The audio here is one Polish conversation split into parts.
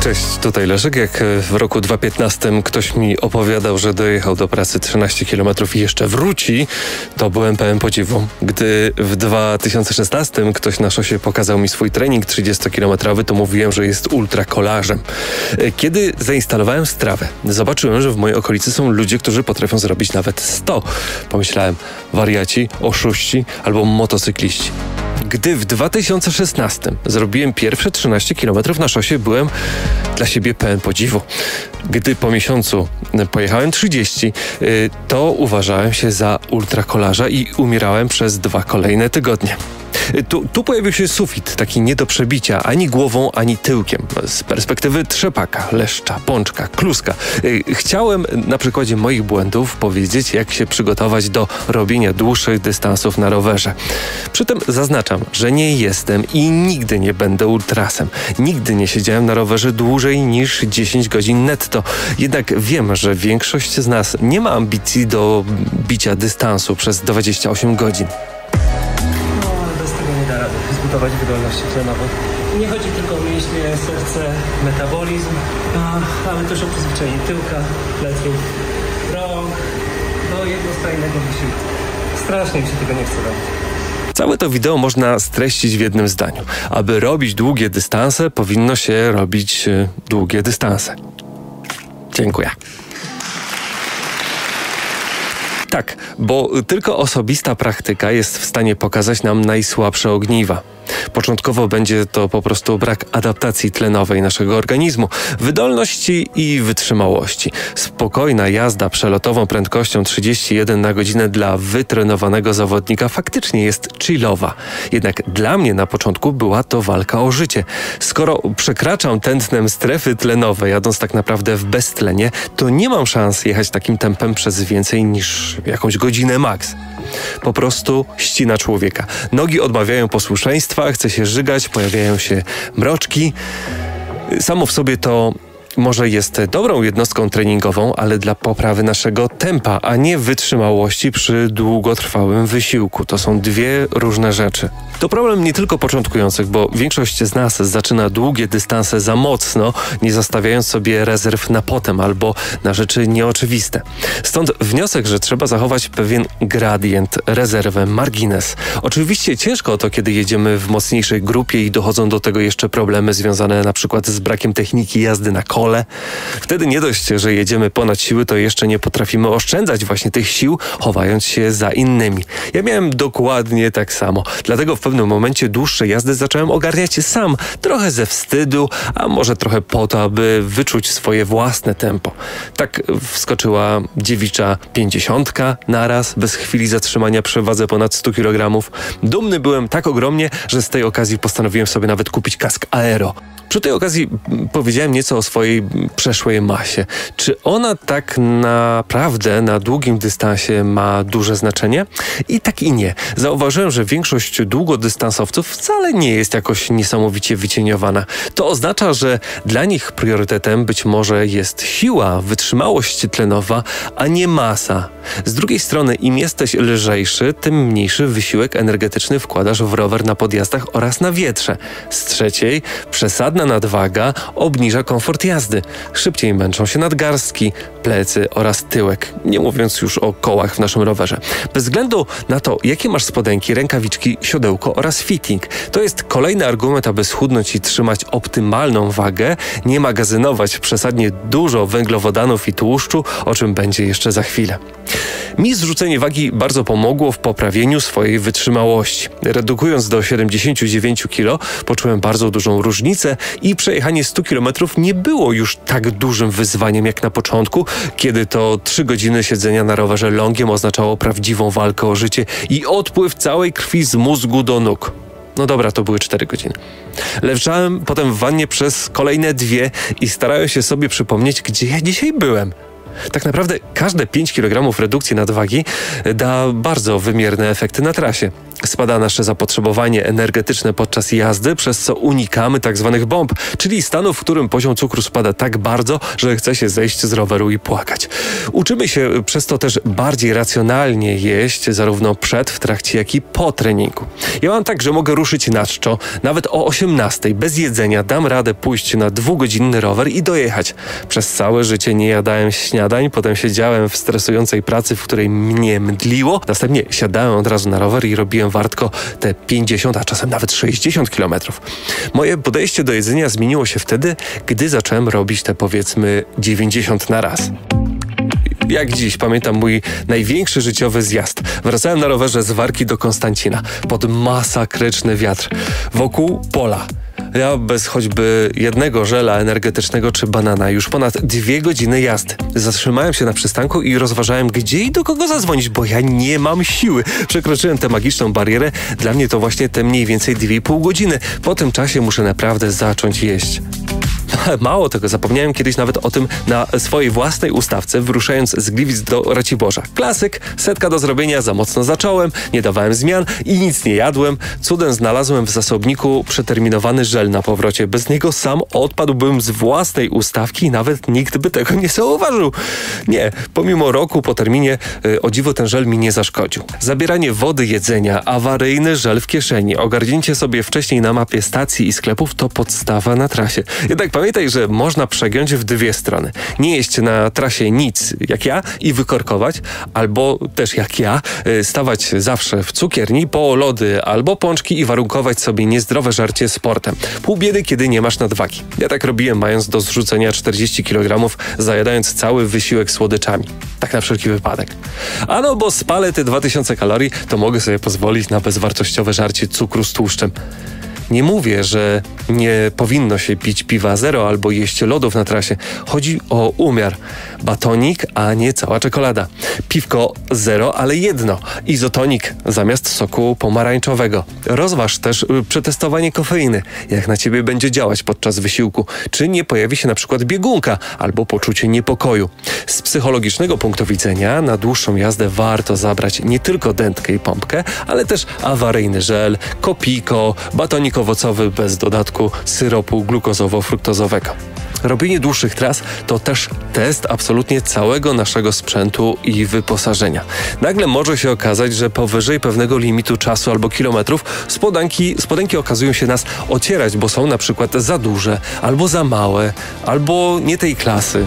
Cześć, tutaj Leszek. Jak w roku 2015 ktoś mi opowiadał, że dojechał do pracy 13 km i jeszcze wróci, to byłem pełen podziwu. Gdy w 2016 ktoś na szosie pokazał mi swój trening 30-kilometrowy, to mówiłem, że jest ultrakolarzem. Kiedy zainstalowałem strawę, zobaczyłem, że w mojej okolicy są ludzie, którzy potrafią zrobić nawet 100. Pomyślałem, wariaci, oszuści albo motocykliści. Gdy w 2016 zrobiłem pierwsze 13 km na szosie, byłem dla siebie pełen podziwu. Gdy po miesiącu pojechałem 30, y, to uważałem się za ultrakolarza i umierałem przez dwa kolejne tygodnie. Tu, tu, pojawił się sufit, taki nie do przebicia ani głową, ani tyłkiem. Z perspektywy trzepaka, leszcza, pączka, kluska. Y, chciałem na przykładzie moich błędów powiedzieć, jak się przygotować do robienia dłuższych dystansów na rowerze. Przy tym zaznaczam, że nie jestem i nigdy nie będę ultrasem. Nigdy nie siedziałem na rowerze dłużej niż 10 godzin netto. Jednak wiem, że większość z nas nie ma ambicji do bicia dystansu przez 28 godzin zbudować wydolność tlenową. Nie chodzi tylko o mięśnie, serce, metabolizm, ale też o przyzwyczajenie tyłka, pleców, rąk do jednostajnego wysiłku. Strasznie mi się tego nie chce robić. Całe to wideo można streścić w jednym zdaniu. Aby robić długie dystanse, powinno się robić y, długie dystanse. Dziękuję. Tak, bo tylko osobista praktyka jest w stanie pokazać nam najsłabsze ogniwa. Początkowo będzie to po prostu brak adaptacji tlenowej naszego organizmu, wydolności i wytrzymałości. Spokojna jazda przelotową prędkością 31 na godzinę dla wytrenowanego zawodnika faktycznie jest chillowa. Jednak dla mnie na początku była to walka o życie. Skoro przekraczam tętnem strefy tlenowe, jadąc tak naprawdę w beztlenie, to nie mam szans jechać takim tempem przez więcej niż jakąś godzinę maks po prostu ścina człowieka. Nogi odmawiają posłuszeństwa, chce się żygać, pojawiają się mroczki. Samo w sobie to może jest dobrą jednostką treningową, ale dla poprawy naszego tempa, a nie wytrzymałości przy długotrwałym wysiłku. To są dwie różne rzeczy. To problem nie tylko początkujących, bo większość z nas zaczyna długie dystanse za mocno, nie zostawiając sobie rezerw na potem albo na rzeczy nieoczywiste. Stąd wniosek, że trzeba zachować pewien gradient, rezerwę, margines. Oczywiście ciężko o to, kiedy jedziemy w mocniejszej grupie i dochodzą do tego jeszcze problemy związane na przykład z brakiem techniki jazdy na kole. Wtedy nie dość, że jedziemy ponad siły, to jeszcze nie potrafimy oszczędzać właśnie tych sił, chowając się za innymi. Ja miałem dokładnie tak samo. Dlatego w pewnym momencie dłuższe jazdy zacząłem ogarniać sam, trochę ze wstydu, a może trochę po to, aby wyczuć swoje własne tempo. Tak wskoczyła dziewicza pięćdziesiątka naraz, bez chwili zatrzymania przy wadze ponad 100 kg. Dumny byłem tak ogromnie, że z tej okazji postanowiłem sobie nawet kupić kask aero. Przy tej okazji powiedziałem nieco o swojej przeszłej masie. Czy ona tak naprawdę na długim dystansie ma duże znaczenie? I tak i nie. Zauważyłem, że większość długodystansowców wcale nie jest jakoś niesamowicie wycieniowana. To oznacza, że dla nich priorytetem być może jest siła, wytrzymałość tlenowa, a nie masa. Z drugiej strony, im jesteś lżejszy, tym mniejszy wysiłek energetyczny wkładasz w rower na podjazdach oraz na wietrze. Z trzeciej, przesadna nadwaga obniża komfort jazdy. Szybciej męczą się nadgarstki, plecy oraz tyłek, nie mówiąc już o kołach w naszym rowerze. Bez względu na to, jakie masz spodenki, rękawiczki, siodełko oraz fitting, to jest kolejny argument, aby schudnąć i trzymać optymalną wagę, nie magazynować przesadnie dużo węglowodanów i tłuszczu, o czym będzie jeszcze za chwilę. Mi zrzucenie wagi bardzo pomogło w poprawieniu swojej wytrzymałości. Redukując do 79 kg, poczułem bardzo dużą różnicę i przejechanie 100 km nie było już tak dużym wyzwaniem jak na początku, kiedy to 3 godziny siedzenia na rowerze longiem oznaczało prawdziwą walkę o życie i odpływ całej krwi z mózgu do nóg. No dobra, to były 4 godziny. Leżałem potem w wannie przez kolejne dwie i starałem się sobie przypomnieć, gdzie ja dzisiaj byłem. Tak naprawdę każde 5 kg redukcji nadwagi da bardzo wymierne efekty na trasie. Spada nasze zapotrzebowanie energetyczne podczas jazdy, przez co unikamy tzw. Tak bomb, czyli stanu, w którym poziom cukru spada tak bardzo, że chce się zejść z roweru i płakać. Uczymy się przez to też bardziej racjonalnie jeść, zarówno przed, w trakcie, jak i po treningu. Ja mam tak, że mogę ruszyć na czczo, nawet o 18 bez jedzenia dam radę pójść na dwugodzinny rower i dojechać. Przez całe życie nie jadałem śniadań, potem siedziałem w stresującej pracy, w której mnie mdliło, następnie siadałem od razu na rower i robiłem wartko te 50, a czasem nawet 60 kilometrów. Moje podejście do jedzenia zmieniło się wtedy, gdy zacząłem robić te powiedzmy 90 na raz jak dziś pamiętam mój największy życiowy zjazd. Wracałem na rowerze z Warki do Konstancina pod masakryczny wiatr. Wokół pola. Ja bez choćby jednego żela energetycznego czy banana już ponad dwie godziny jazdy. Zatrzymałem się na przystanku i rozważałem, gdzie i do kogo zadzwonić, bo ja nie mam siły. Przekroczyłem tę magiczną barierę. Dla mnie to właśnie te mniej więcej 2,5 godziny. Po tym czasie muszę naprawdę zacząć jeść. Mało tego, zapomniałem kiedyś nawet o tym na swojej własnej ustawce, wyruszając z Gliwic do Raciborza. Klasyk, setka do zrobienia, za mocno zacząłem, nie dawałem zmian i nic nie jadłem. Cudem znalazłem w zasobniku przeterminowany żel na powrocie. Bez niego sam odpadłbym z własnej ustawki i nawet nikt by tego nie zauważył. Nie, pomimo roku po terminie, yy, o dziwo ten żel mi nie zaszkodził. Zabieranie wody, jedzenia, awaryjny żel w kieszeni, ogarnięcie sobie wcześniej na mapie stacji i sklepów to podstawa na trasie. Jednak Pamiętaj, że można przegiąć w dwie strony. Nie jeść na trasie nic, jak ja, i wykorkować, albo też jak ja, y, stawać zawsze w cukierni po lody albo pączki i warunkować sobie niezdrowe żarcie sportem. Pół biedy, kiedy nie masz nadwagi. Ja tak robiłem, mając do zrzucenia 40 kg, zajadając cały wysiłek słodyczami. Tak na wszelki wypadek. A no, bo spalę te 2000 kalorii, to mogę sobie pozwolić na bezwartościowe żarcie cukru z tłuszczem. Nie mówię, że nie powinno się pić piwa zero albo jeść lodów na trasie. Chodzi o umiar. Batonik, a nie cała czekolada. Piwko zero, ale jedno. Izotonik zamiast soku pomarańczowego. Rozważ też y, przetestowanie kofeiny. Jak na ciebie będzie działać podczas wysiłku. Czy nie pojawi się na przykład biegunka albo poczucie niepokoju. Z psychologicznego punktu widzenia na dłuższą jazdę warto zabrać nie tylko dętkę i pompkę, ale też awaryjny żel, kopiko, batonik owocowy bez dodatku syropu glukozowo-fruktozowego. Robienie dłuższych tras to też test absolutnie całego naszego sprzętu i wyposażenia. Nagle może się okazać, że powyżej pewnego limitu czasu albo kilometrów spodanki, spodenki okazują się nas ocierać, bo są na przykład za duże, albo za małe, albo nie tej klasy.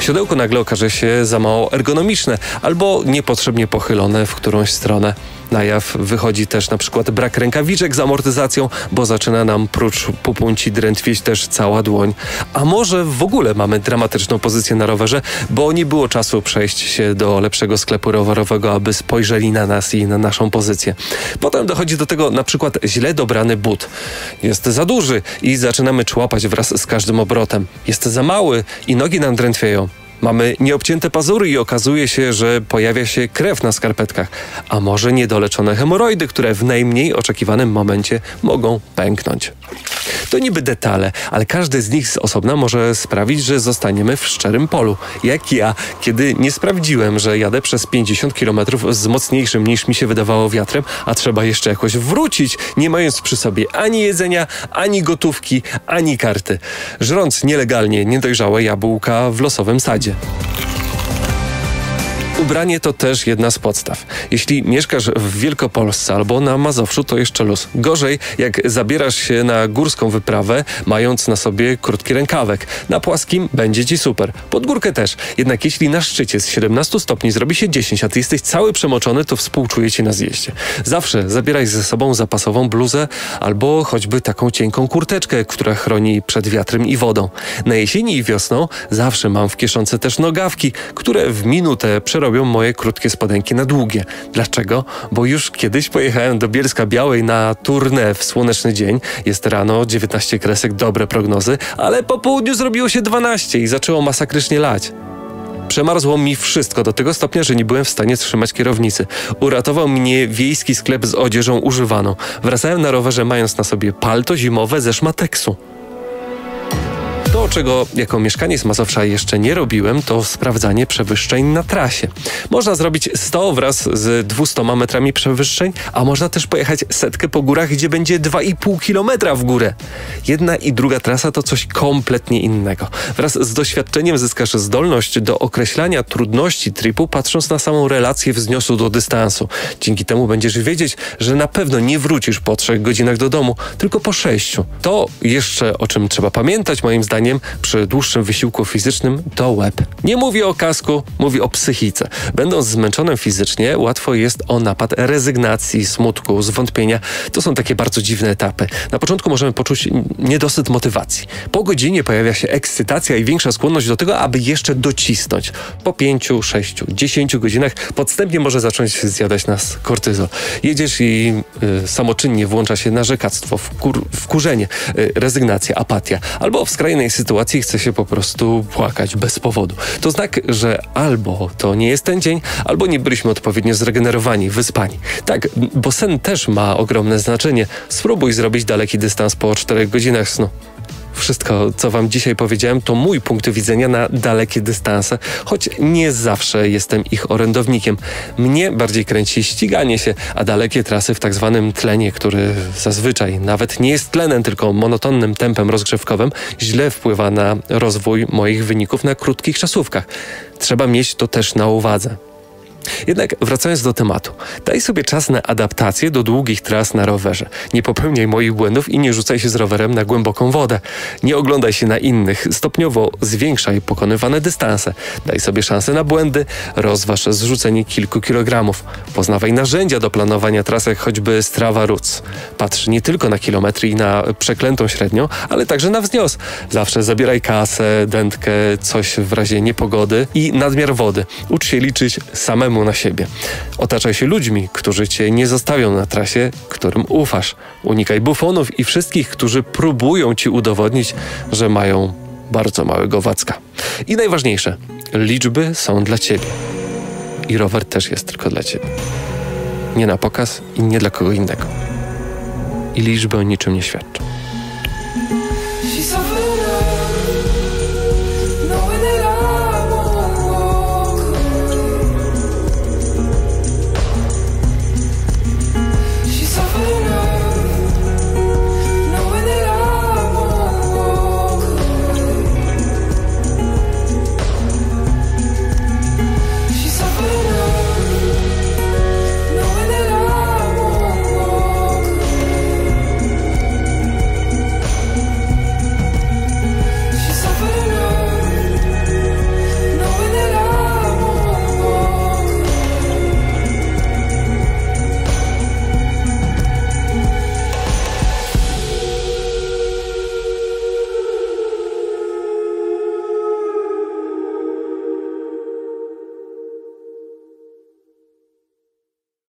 Siodełko nagle okaże się za mało ergonomiczne albo niepotrzebnie pochylone w którąś stronę. Na jaw wychodzi też na przykład brak rękawiczek z amortyzacją, bo zaczyna nam prócz pupunci drętwieć też cała dłoń. A może w ogóle mamy dramatyczną pozycję na rowerze, bo nie było czasu przejść się do lepszego sklepu rowerowego, aby spojrzeli na nas i na naszą pozycję. Potem dochodzi do tego na przykład źle dobrany but. Jest za duży i zaczynamy człapać wraz z każdym obrotem. Jest za mały i nogi nam drętwieją. Mamy nieobcięte pazury i okazuje się, że pojawia się krew na skarpetkach, a może niedoleczone hemoroidy, które w najmniej oczekiwanym momencie mogą pęknąć. To niby detale, ale każdy z nich z osobna może sprawić, że zostaniemy w szczerym polu. Jak ja, kiedy nie sprawdziłem, że jadę przez 50 km z mocniejszym niż mi się wydawało wiatrem, a trzeba jeszcze jakoś wrócić, nie mając przy sobie ani jedzenia, ani gotówki, ani karty. Żrąc nielegalnie niedojrzałe jabłka w losowym sadzie. Yeah. Ubranie to też jedna z podstaw. Jeśli mieszkasz w Wielkopolsce albo na Mazowszu, to jeszcze luz. Gorzej, jak zabierasz się na górską wyprawę, mając na sobie krótki rękawek. Na płaskim będzie ci super. Pod górkę też. Jednak jeśli na szczycie z 17 stopni zrobi się 10, a ty jesteś cały przemoczony, to współczuję ci na zjeździe. Zawsze zabieraj ze sobą zapasową bluzę albo choćby taką cienką kurteczkę, która chroni przed wiatrem i wodą. Na jesieni i wiosną zawsze mam w kieszonce też nogawki, które w minutę przerobią robią moje krótkie spodenki na długie. Dlaczego? Bo już kiedyś pojechałem do Bielska Białej na turnę w słoneczny dzień. Jest rano, 19 kresek, dobre prognozy, ale po południu zrobiło się 12 i zaczęło masakrycznie lać. Przemarzło mi wszystko do tego stopnia, że nie byłem w stanie trzymać kierownicy. Uratował mnie wiejski sklep z odzieżą używaną. Wracałem na rowerze mając na sobie palto zimowe ze szmateksu To, czego jako mieszkaniec Mazowsza jeszcze nie robiłem, to sprawdzanie przewyższeń na trasie. Można zrobić 100 wraz z 200 metrami przewyższeń, a można też pojechać setkę po górach, gdzie będzie 2,5 kilometra w górę. Jedna i druga trasa to coś kompletnie innego. Wraz z doświadczeniem zyskasz zdolność do określania trudności tripu, patrząc na samą relację wzniosu do dystansu. Dzięki temu będziesz wiedzieć, że na pewno nie wrócisz po trzech godzinach do domu, tylko po sześciu. To jeszcze o czym trzeba pamiętać, moim zdaniem, przy dłuższym wysiłku fizycznym, to łeb. Nie mówię o kasku, mówię o psychice. Będąc zmęczonym fizycznie, łatwo jest o napad rezygnacji, smutku, zwątpienia. To są takie bardzo dziwne etapy. Na początku możemy poczuć niedosyt motywacji. Po godzinie pojawia się ekscytacja i większa skłonność do tego, aby jeszcze docisnąć. Po pięciu, sześciu, dziesięciu godzinach podstępnie może zacząć zjadać nas kortyzol. Jedziesz i y, samoczynnie włącza się narzekactwo, wkur, wkurzenie, y, rezygnacja, apatia. Albo w skrajnej sytuacji chce się po prostu płakać bez powodu. To znak, że albo to nie jest ten dzień, albo nie byliśmy odpowiednio zregenerowani, wyspani. Tak, bo sen też ma ogromne znaczenie. Spróbuj zrobić daleki dystans po 4 godzinach snu. Wszystko, co Wam dzisiaj powiedziałem, to mój punkt widzenia na dalekie dystanse, choć nie zawsze jestem ich orędownikiem. Mnie bardziej kręci ściganie się, a dalekie trasy w tak zwanym tlenie, który zazwyczaj nawet nie jest tlenem, tylko monotonnym tempem rozgrzewkowym, źle wpływa na rozwój moich wyników na krótkich czasówkach. Trzeba mieć to też na uwadze. Jednak wracając do tematu, daj sobie czas na adaptację do długich tras na rowerze. Nie popełniaj moich błędów i nie rzucaj się z rowerem na głęboką wodę. Nie oglądaj się na innych, stopniowo zwiększaj pokonywane dystanse. Daj sobie szansę na błędy, rozważ zrzucenie kilku kilogramów. Poznawaj narzędzia do planowania trasy, choćby Strava Roots. Patrz nie tylko na kilometry i na przeklętą średnią, ale także na wznios. Zawsze zabieraj kasę, dętkę, coś w razie niepogody i nadmiar wody. Ucz się liczyć samemu samemu na siebie. Otaczaj się ludźmi, którzy cię nie zostawią na trasie, którym ufasz. Unikaj bufonów i wszystkich, którzy próbują ci udowodnić, że mają bardzo małego wacka. I najważniejsze, liczby są dla ciebie. I rower też jest tylko dla ciebie. Nie na pokaz i nie dla kogo innego. I liczby o niczym nie świadczą.